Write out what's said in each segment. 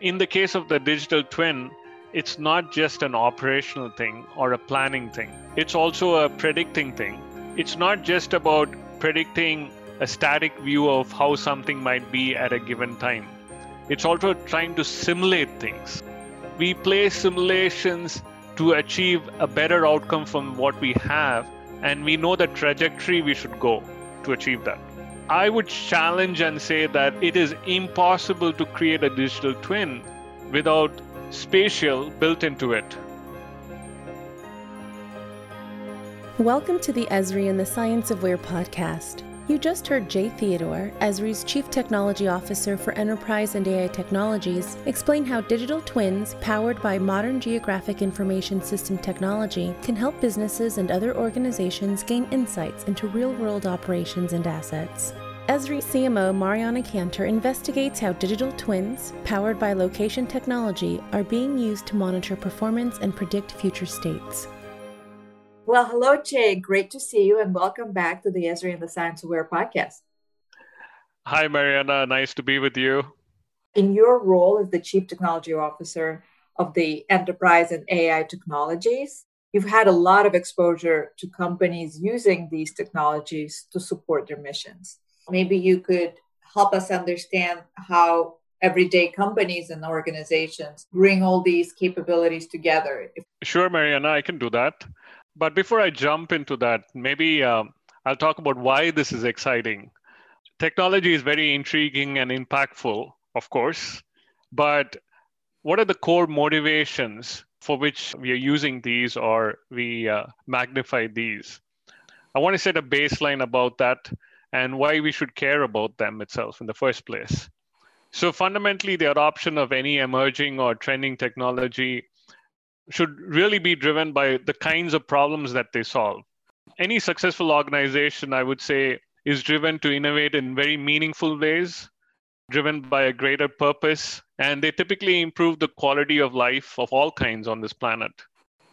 in the case of the digital twin, it's not just an operational thing or a planning thing, it's also a predicting thing. It's not just about predicting a static view of how something might be at a given time, it's also trying to simulate things. We play simulations to achieve a better outcome from what we have, and we know the trajectory we should go to achieve that. I would challenge and say that it is impossible to create a digital twin without spatial built into it. Welcome to the Esri and the Science of Where podcast. You just heard Jay Theodore, Esri's Chief Technology Officer for Enterprise and AI Technologies, explain how digital twins powered by modern geographic information system technology can help businesses and other organizations gain insights into real world operations and assets. Esri CMO Mariana Kantor investigates how digital twins, powered by location technology, are being used to monitor performance and predict future states. Well, hello, Jay. Great to see you, and welcome back to the Esri and the Science of Where podcast. Hi, Mariana. Nice to be with you. In your role as the Chief Technology Officer of the Enterprise and AI Technologies, you've had a lot of exposure to companies using these technologies to support their missions. Maybe you could help us understand how everyday companies and organizations bring all these capabilities together. Sure, Mariana, I can do that. But before I jump into that, maybe um, I'll talk about why this is exciting. Technology is very intriguing and impactful, of course, but what are the core motivations for which we are using these or we uh, magnify these? I want to set a baseline about that and why we should care about them itself in the first place. So, fundamentally, the adoption of any emerging or trending technology should really be driven by the kinds of problems that they solve. Any successful organization, I would say, is driven to innovate in very meaningful ways, driven by a greater purpose, and they typically improve the quality of life of all kinds on this planet.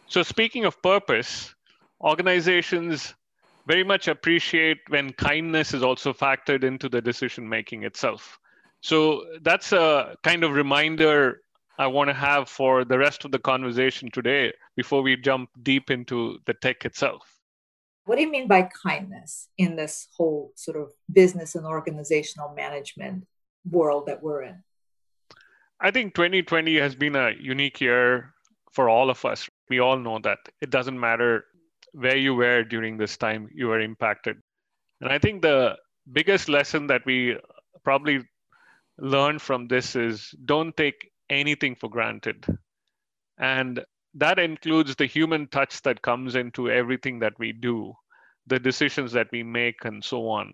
So, speaking of purpose, organizations very much appreciate when kindness is also factored into the decision making itself. So, that's a kind of reminder I want to have for the rest of the conversation today before we jump deep into the tech itself. What do you mean by kindness in this whole sort of business and organizational management world that we're in? I think 2020 has been a unique year for all of us. We all know that it doesn't matter where you were during this time, you were impacted. And I think the biggest lesson that we probably learned from this is don't take anything for granted. And that includes the human touch that comes into everything that we do, the decisions that we make, and so on.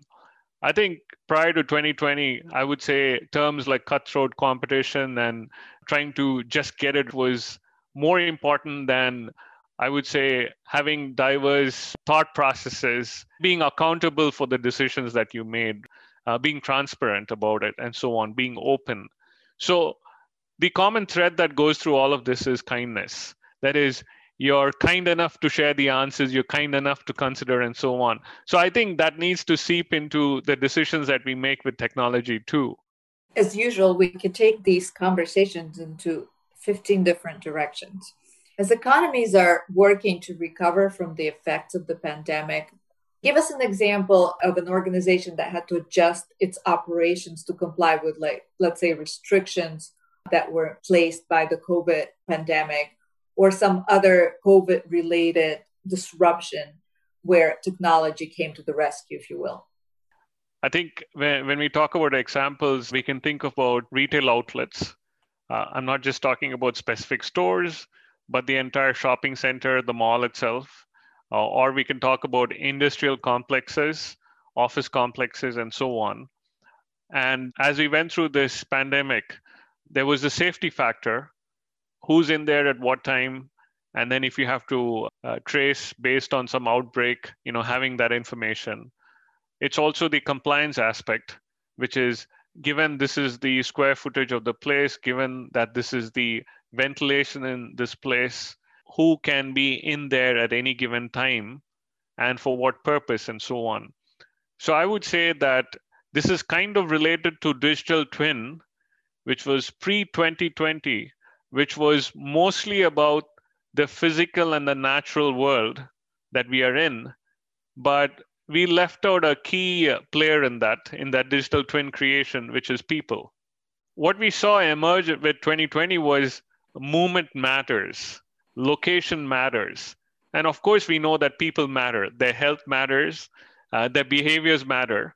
I think prior to 2020, I would say terms like cutthroat competition and trying to just get it was more important than I would say having diverse thought processes, being accountable for the decisions that you made, uh, being transparent about it, and so on, being open. So the common thread that goes through all of this is kindness. That is, you're kind enough to share the answers, you're kind enough to consider, and so on. So I think that needs to seep into the decisions that we make with technology too. As usual, we could take these conversations into 15 different directions. As economies are working to recover from the effects of the pandemic, give us an example of an organization that had to adjust its operations to comply with, like, let's say, restrictions that were placed by the COVID pandemic or some other COVID related disruption where technology came to the rescue, if you will? I think when, we talk about examples, we can think about retail outlets. Uh, I'm not just talking about specific stores, but the entire shopping center, the mall itself. Uh, or we can talk about industrial complexes, office complexes, and so on. And as we went through this pandemic, there was a safety factor who's in there at what time and then if you have to uh, trace based on some outbreak you know having that information it's also the compliance aspect which is given this is the square footage of the place given that this is the ventilation in this place who can be in there at any given time and for what purpose and so on so i would say that this is kind of related to digital twin which was pre 2020, which was mostly about the physical and the natural world that we are in. But we left out a key player in that, in that digital twin creation, which is people. What we saw emerge with 2020 was movement matters, location matters. And of course, we know that people matter, their health matters, uh, their behaviors matter.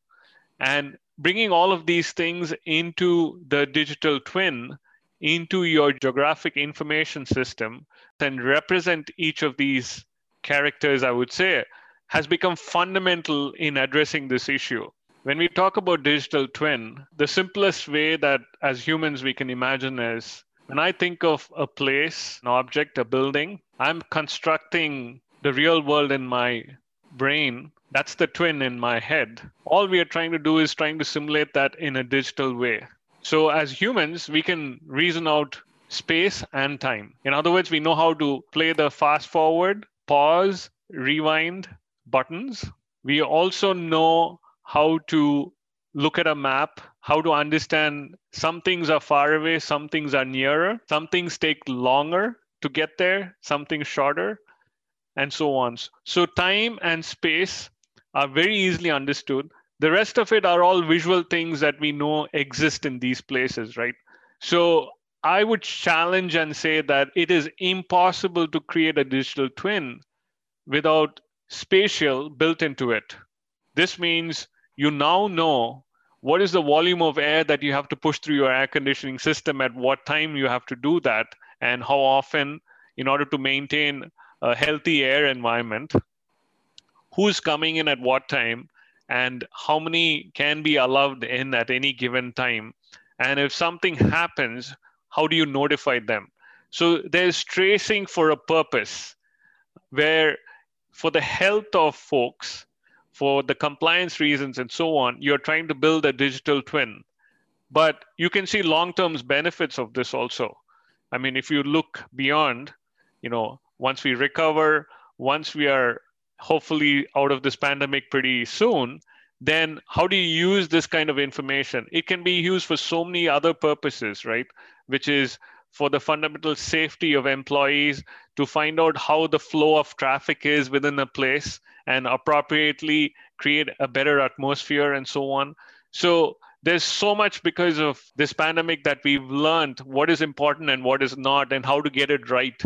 And bringing all of these things into the digital twin, into your geographic information system, and represent each of these characters, I would say, has become fundamental in addressing this issue. When we talk about digital twin, the simplest way that as humans we can imagine is when I think of a place, an object, a building, I'm constructing the real world in my brain. That's the twin in my head. All we are trying to do is trying to simulate that in a digital way. So, as humans, we can reason out space and time. In other words, we know how to play the fast forward, pause, rewind buttons. We also know how to look at a map, how to understand some things are far away, some things are nearer, some things take longer to get there, some things shorter, and so on. So, time and space are very easily understood. The rest of it are all visual things that we know exist in these places, right? So, I would challenge and say that it is impossible to create a digital twin without spatial built into it. This means you now know what is the volume of air that you have to push through your air conditioning system? At what time you have to do that? And how often in order to maintain a healthy air environment who's coming in at what time? And how many can be allowed in at any given time? And if something happens how do you notify them? So there's tracing for a purpose where for the health of folks for the compliance reasons and so on, you're trying to build a digital twin. But you can see long-term benefits of this also. I mean, if you look beyond, you know, once we recover, once we are hopefully out of this pandemic pretty soon, then how do you use this kind of information? It can be used for so many other purposes, right? Which is for the fundamental safety of employees to find out how the flow of traffic is within a place and appropriately create a better atmosphere and so on. So there's so much because of this pandemic that we've learned what is important and what is not and how to get it right.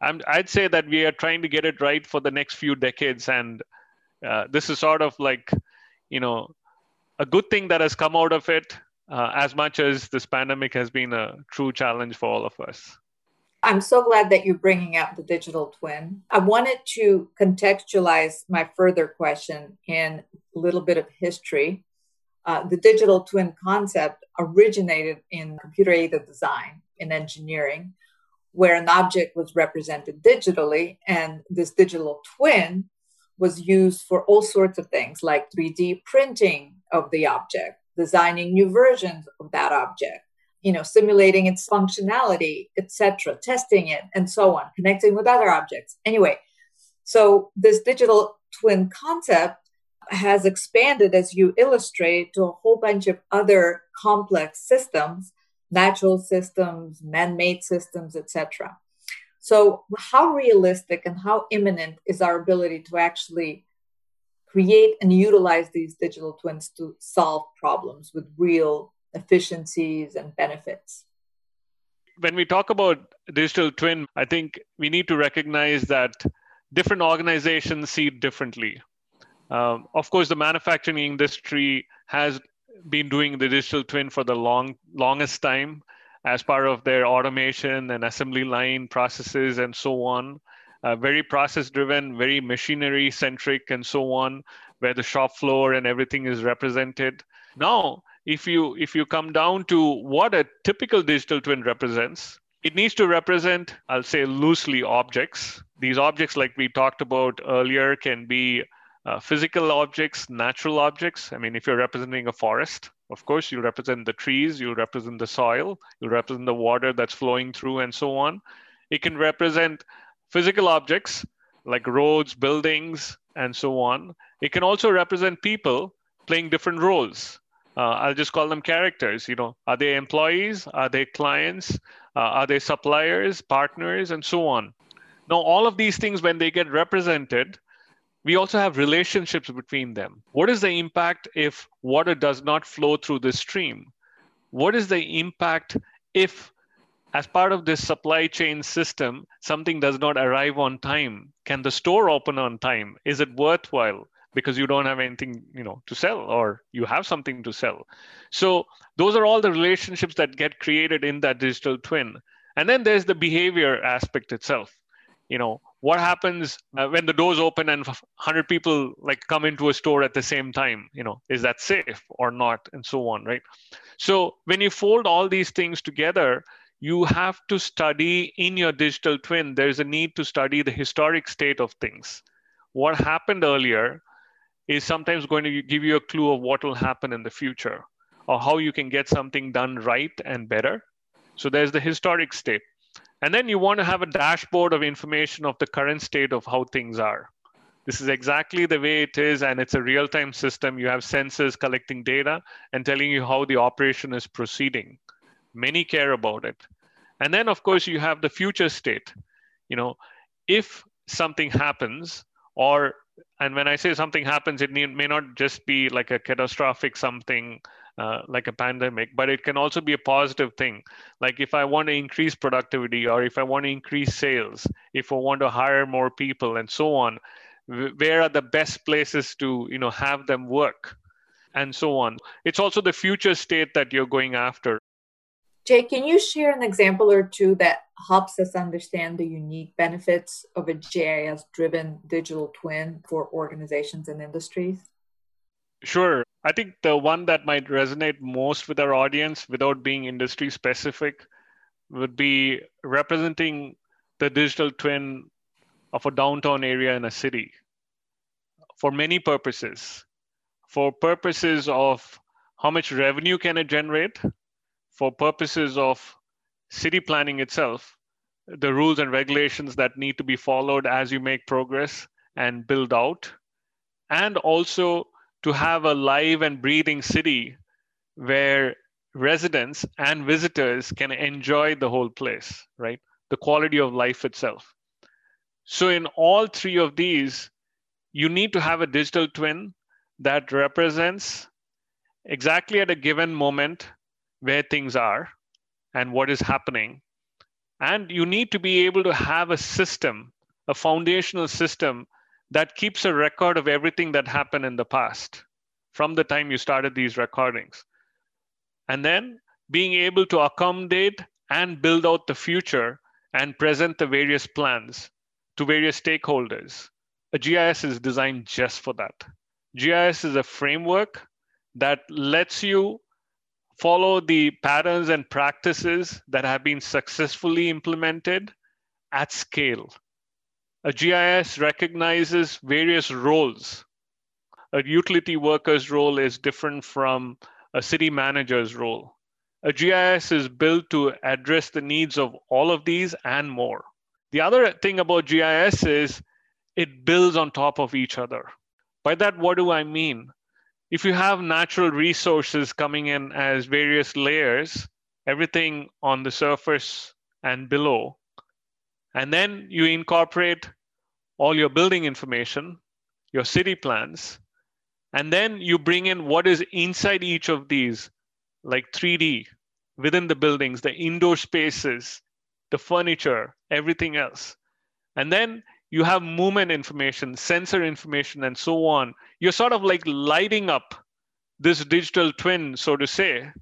i would say that we are trying to get it right for the next few decades. And uh, this is sort of like, you know, a good thing that has come out of it uh, as much as this pandemic has been a true challenge for all of us. I'm so glad that you're bringing up the digital twin. I wanted to contextualize my further question in a little bit of history. Uh, the digital twin concept originated in computer aided design in engineering, where an object was represented digitally, and this digital twin was used for all sorts of things like 3D printing of the object, designing new versions of that object you know, simulating its functionality, etc., testing it, and so on, connecting with other objects. Anyway, so this digital twin concept has expanded, as you illustrate, to a whole bunch of other complex systems, natural systems, man-made systems, etc. So, how realistic and how imminent is our ability to actually create and utilize these digital twins to solve problems with real efficiencies and benefits. When we talk about digital twin, I think we need to recognize that different organizations see it differently. Um, of course, the manufacturing industry has been doing the digital twin for the long longest time as part of their automation and assembly line processes and so on. Uh, very process driven, very machinery centric, and so on, where the shop floor and everything is represented. Now, if you if you come down to what a typical digital twin represents it needs to represent i'll say loosely objects. These objects like we talked about earlier can be uh, physical objects natural objects. I mean if you're representing a forest of course you'll represent the trees you'll represent the soil you'll represent the water that's flowing through and so on. It can represent physical objects like roads buildings and so on it can also represent people playing different roles uh, I'll just call them characters. You know, are they employees? Are they clients? Uh, are they suppliers, partners, and so on? Now, all of these things, when they get represented, we also have relationships between them. What is the impact if water does not flow through the stream? What is the impact if, as part of this supply chain system, something does not arrive on time? Can the store open on time? Is it worthwhile? because you don't have anything you know to sell or you have something to sell so those are all the relationships that get created in that digital twin and then there's the behavior aspect itself you know what happens uh, when the doors open and 100 people like come into a store at the same time you know is that safe or not and so on right so when you fold all these things together you have to study in your digital twin there's a need to study the historic state of things what happened earlier is sometimes going to give you a clue of what will happen in the future or how you can get something done right and better. So there's the historic state. And then you want to have a dashboard of information of the current state of how things are. This is exactly the way it is, and it's a real time system. You have sensors collecting data and telling you how the operation is proceeding. Many care about it. And then, of course, you have the future state. You know, if something happens, or and when I say something happens, it may not just be like a catastrophic something uh, like a pandemic, but it can also be a positive thing. Like if I want to increase productivity or if I want to increase sales, if I want to hire more people and so on, where are the best places to you know have them work and so on. It's also the future state that you're going after. Jay, can you share an example or two that helps us understand the unique benefits of a GIS driven digital twin for organizations and industries? Sure. I think the one that might resonate most with our audience without being industry specific would be representing the digital twin of a downtown area in a city for many purposes. For purposes of how much revenue can it generate, for purposes of city planning itself, the rules and regulations that need to be followed as you make progress and build out, and also to have a live and breathing city where residents and visitors can enjoy the whole place, right? The quality of life itself. So, in all three of these, you need to have a digital twin that represents exactly at a given moment where things are and what is happening. And you need to be able to have a system, a foundational system that keeps a record of everything that happened in the past from the time you started these recordings. And then being able to accommodate and build out the future and present the various plans to various stakeholders. A GIS is designed just for that. GIS is a framework that lets you follow the patterns and practices that have been successfully implemented at scale. A GIS recognizes various roles. A utility worker's role is different from a city manager's role. A GIS is built to address the needs of all of these and more. The other thing about GIS is it builds on top of each other. By that, what do I mean? If you have natural resources coming in as various layers, everything on the surface and below, and then you incorporate all your building information, your city plans, and then you bring in what is inside each of these, like 3D within the buildings, the indoor spaces, the furniture, everything else. And then you have movement information, sensor information, and so on. You're sort of like lighting up this digital twin, so to say.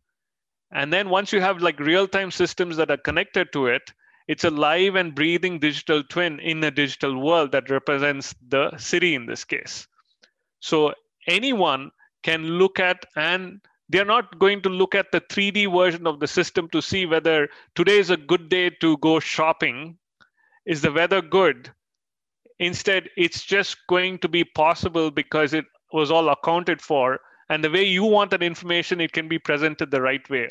And then once you have like real time systems that are connected to it, it's a live and breathing digital twin in a digital world that represents the city in this case. So anyone can look at and they're not going to look at the 3D version of the system to see whether today is a good day to go shopping. Is the weather good? Instead, it's just going to be possible because it was all accounted for. And the way you want that information, it can be presented the right way.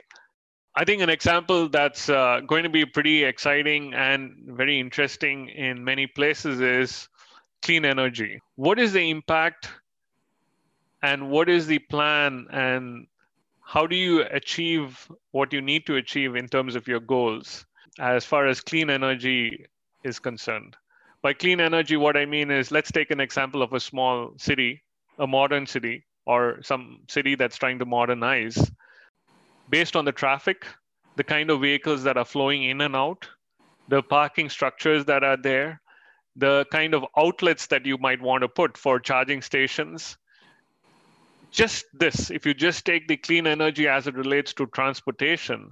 I think an example that's uh, going to be pretty exciting and very interesting in many places is clean energy. What is the impact and what is the plan and how do you achieve what you need to achieve in terms of your goals as far as clean energy is concerned? By clean energy, what I mean is let's take an example of a small city, a modern city, or some city that's trying to modernize. Based on the traffic, the kind of vehicles that are flowing in and out, the parking structures that are there, the kind of outlets that you might want to put for charging stations. Just this, if you just take the clean energy as it relates to transportation,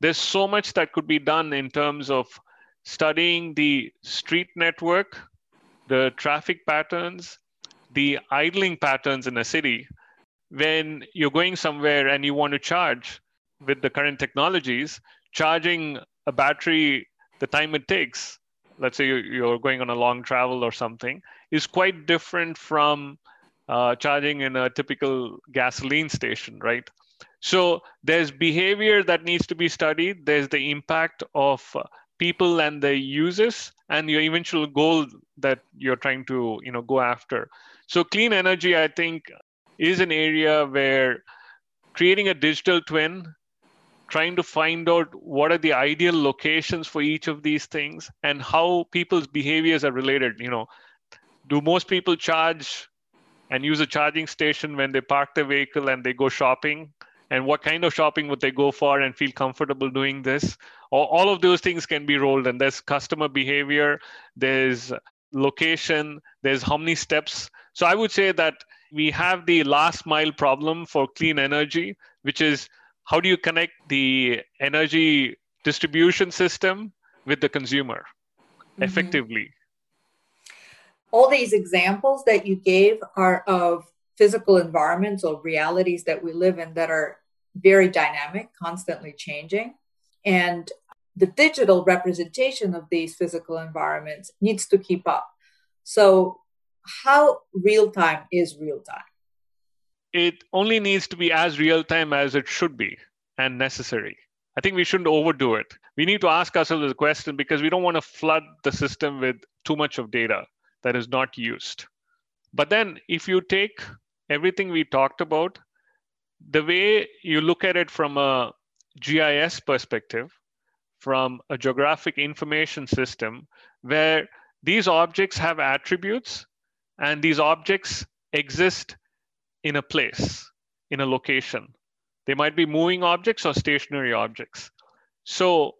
there's so much that could be done in terms of studying the street network, the traffic patterns, the idling patterns in a city. When you're going somewhere and you want to charge with the current technologies, charging a battery the time it takes, let's say you're going on a long travel or something, is quite different from uh, charging in a typical gasoline station, right? So there's behavior that needs to be studied. There's the impact of people and the users and your eventual goal that you're trying to you know go after. So clean energy, I think, is an area where creating a digital twin trying to find out what are the ideal locations for each of these things and how people's behaviors are related you know. Do most people charge and use a charging station when they park their vehicle and they go shopping? And what kind of shopping would they go for and feel comfortable doing this all of those things can be rolled and there's customer behavior there's location there's how many steps so i would say that we have the last mile problem for clean energy which is how do you connect the energy distribution system with the consumer mm-hmm. effectively? All these examples that you gave are of physical environments or realities that we live in that are very dynamic, constantly changing. And the digital representation of these physical environments needs to keep up. So, how real time is real time? it only needs to be as real time as it should be and necessary. I think we shouldn't overdo it. We need to ask ourselves the question because we don't want to flood the system with too much of data that is not used. But then, if you take everything we talked about, the way you look at it from a GIS perspective, from a geographic information system, where these objects have attributes and these objects exist in a place, in a location. They might be moving objects or stationary objects. So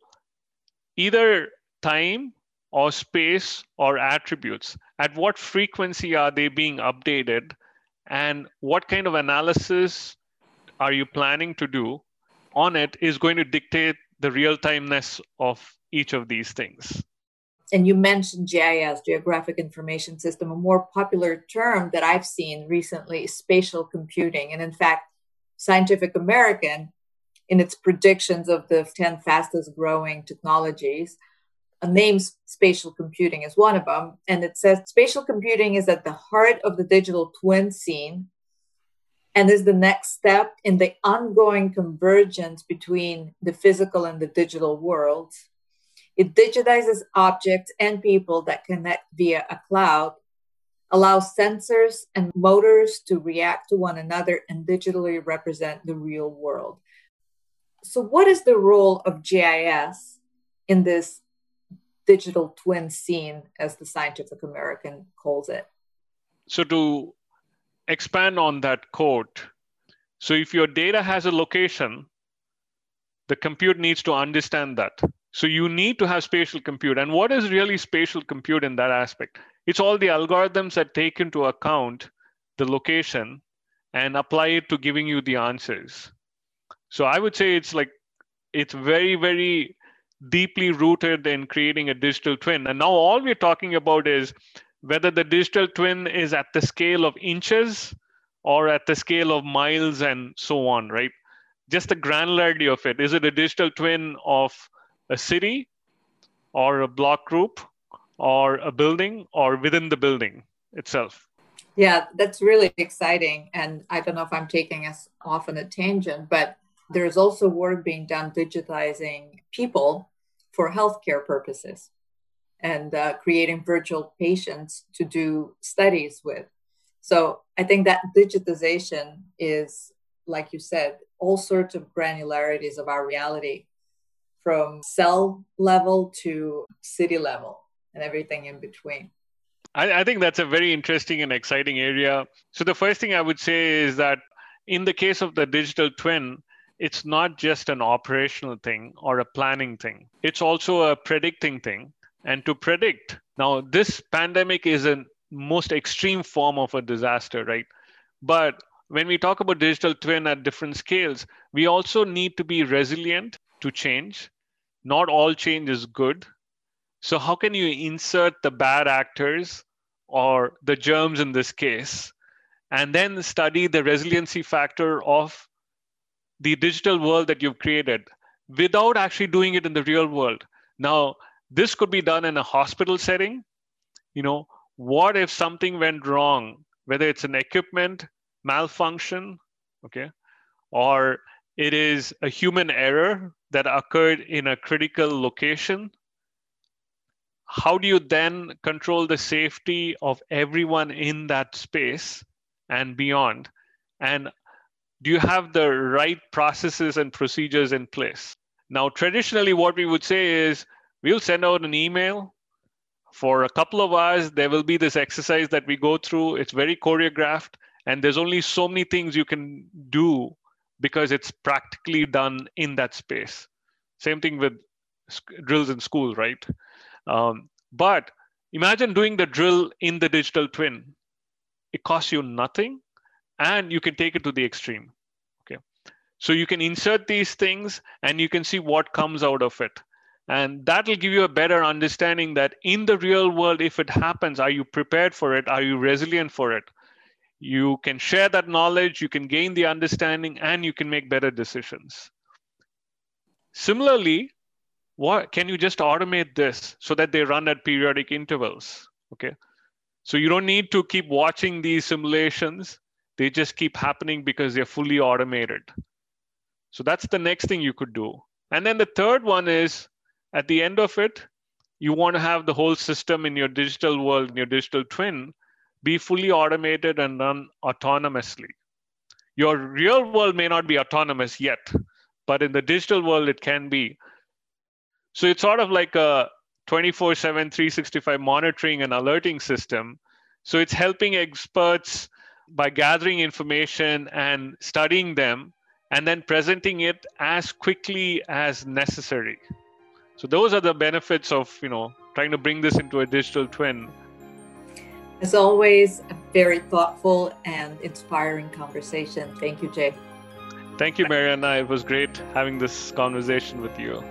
either time or space or attributes, at what frequency are they being updated? And what kind of analysis are you planning to do on it is going to dictate the real timeness of each of these things and you mentioned GIS, Geographic Information System, a more popular term that I've seen recently is spatial computing. And in fact, Scientific American, in its predictions of the 10 fastest growing technologies, uh, names spatial computing as one of them. And it says spatial computing is at the heart of the digital twin scene and is the next step in the ongoing convergence between the physical and the digital worlds it digitizes objects and people that connect via a cloud, allows sensors and motors to react to one another and digitally represent the real world. So, what is the role of GIS in this digital twin scene, as the Scientific American calls it? So, to expand on that quote, so if your data has a location, the compute needs to understand that. So you need to have spatial compute. And what is really spatial compute in that aspect? It's all the algorithms that take into account the location and apply it to giving you the answers. So I would say it's like it's very, very deeply rooted in creating a digital twin. And now all we're talking about is whether the digital twin is at the scale of inches or at the scale of miles and so on, right? Just the granularity of it. Is it a digital twin of a city or a block group or a building or within the building itself. Yeah, that's really exciting. And I don't know if I'm taking us off on a tangent, but there's also work being done digitizing people for healthcare purposes and uh, creating virtual patients to do studies with. So I think that digitization is, like you said, all sorts of granularities of our reality from cell level to city level and everything in between. I, I, think that's a very interesting and exciting area. So, the first thing I would say is that in the case of the digital twin, it's not just an operational thing or a planning thing, it's also a predicting thing. And to predict, now, this pandemic is a most extreme form of a disaster, right? But when we talk about digital twin at different scales, we also need to be resilient to change. Not all change is good. So, how can you insert the bad actors or the germs in this case, and then study the resiliency factor of the digital world that you've created without actually doing it in the real world? Now, this could be done in a hospital setting. You know, what if something went wrong, whether it's an equipment malfunction, okay, or it is a human error that occurred in a critical location. How do you then control the safety of everyone in that space and beyond? And do you have the right processes and procedures in place? Now, traditionally, what we would say is we'll send out an email. For a couple of hours, there will be this exercise that we go through. It's very choreographed and there's only so many things you can do because it's practically done in that space. Same thing with drills in school right? Um, but imagine doing the drill in the digital twin. It costs you nothing and you can take it to the extreme okay? So you can insert these things and you can see what comes out of it and that will give you a better understanding that in the real world if it happens are you prepared for it are you resilient for it you can share that knowledge, you can gain the understanding, and you can make better decisions. Similarly, what can you just automate this so that they run at periodic intervals? Okay. So you don't need to keep watching these simulations. They just keep happening because they're fully automated. So that's the next thing you could do. And then the third one is at the end of it, you want to have the whole system in your digital world, in your digital twin, be fully automated and run autonomously. Your real world may not be autonomous yet, but in the digital world, it can be. So it's sort of like a 24 7, 365 monitoring and alerting system. So it's helping experts by gathering information and studying them and then presenting it as quickly as necessary. So those are the benefits of, you know, trying to bring this into a digital twin as always, a very thoughtful and inspiring conversation. Thank you, Jay. Thank you, Mariana. It was great having this conversation with you.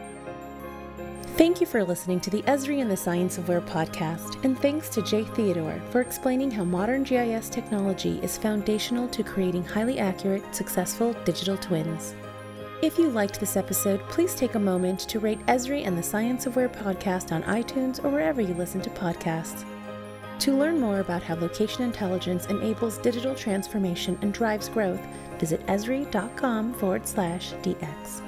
Thank you for listening to the Esri and the Science of Where podcast, and thanks to Jay Theodore for explaining how modern GIS technology is foundational to creating highly accurate, successful digital twins. If you liked this episode, please take a moment to rate Esri and the Science of Where podcast on iTunes or wherever you listen to podcasts. To learn more about how location intelligence enables digital transformation and drives growth, visit esri.com forward slash DX.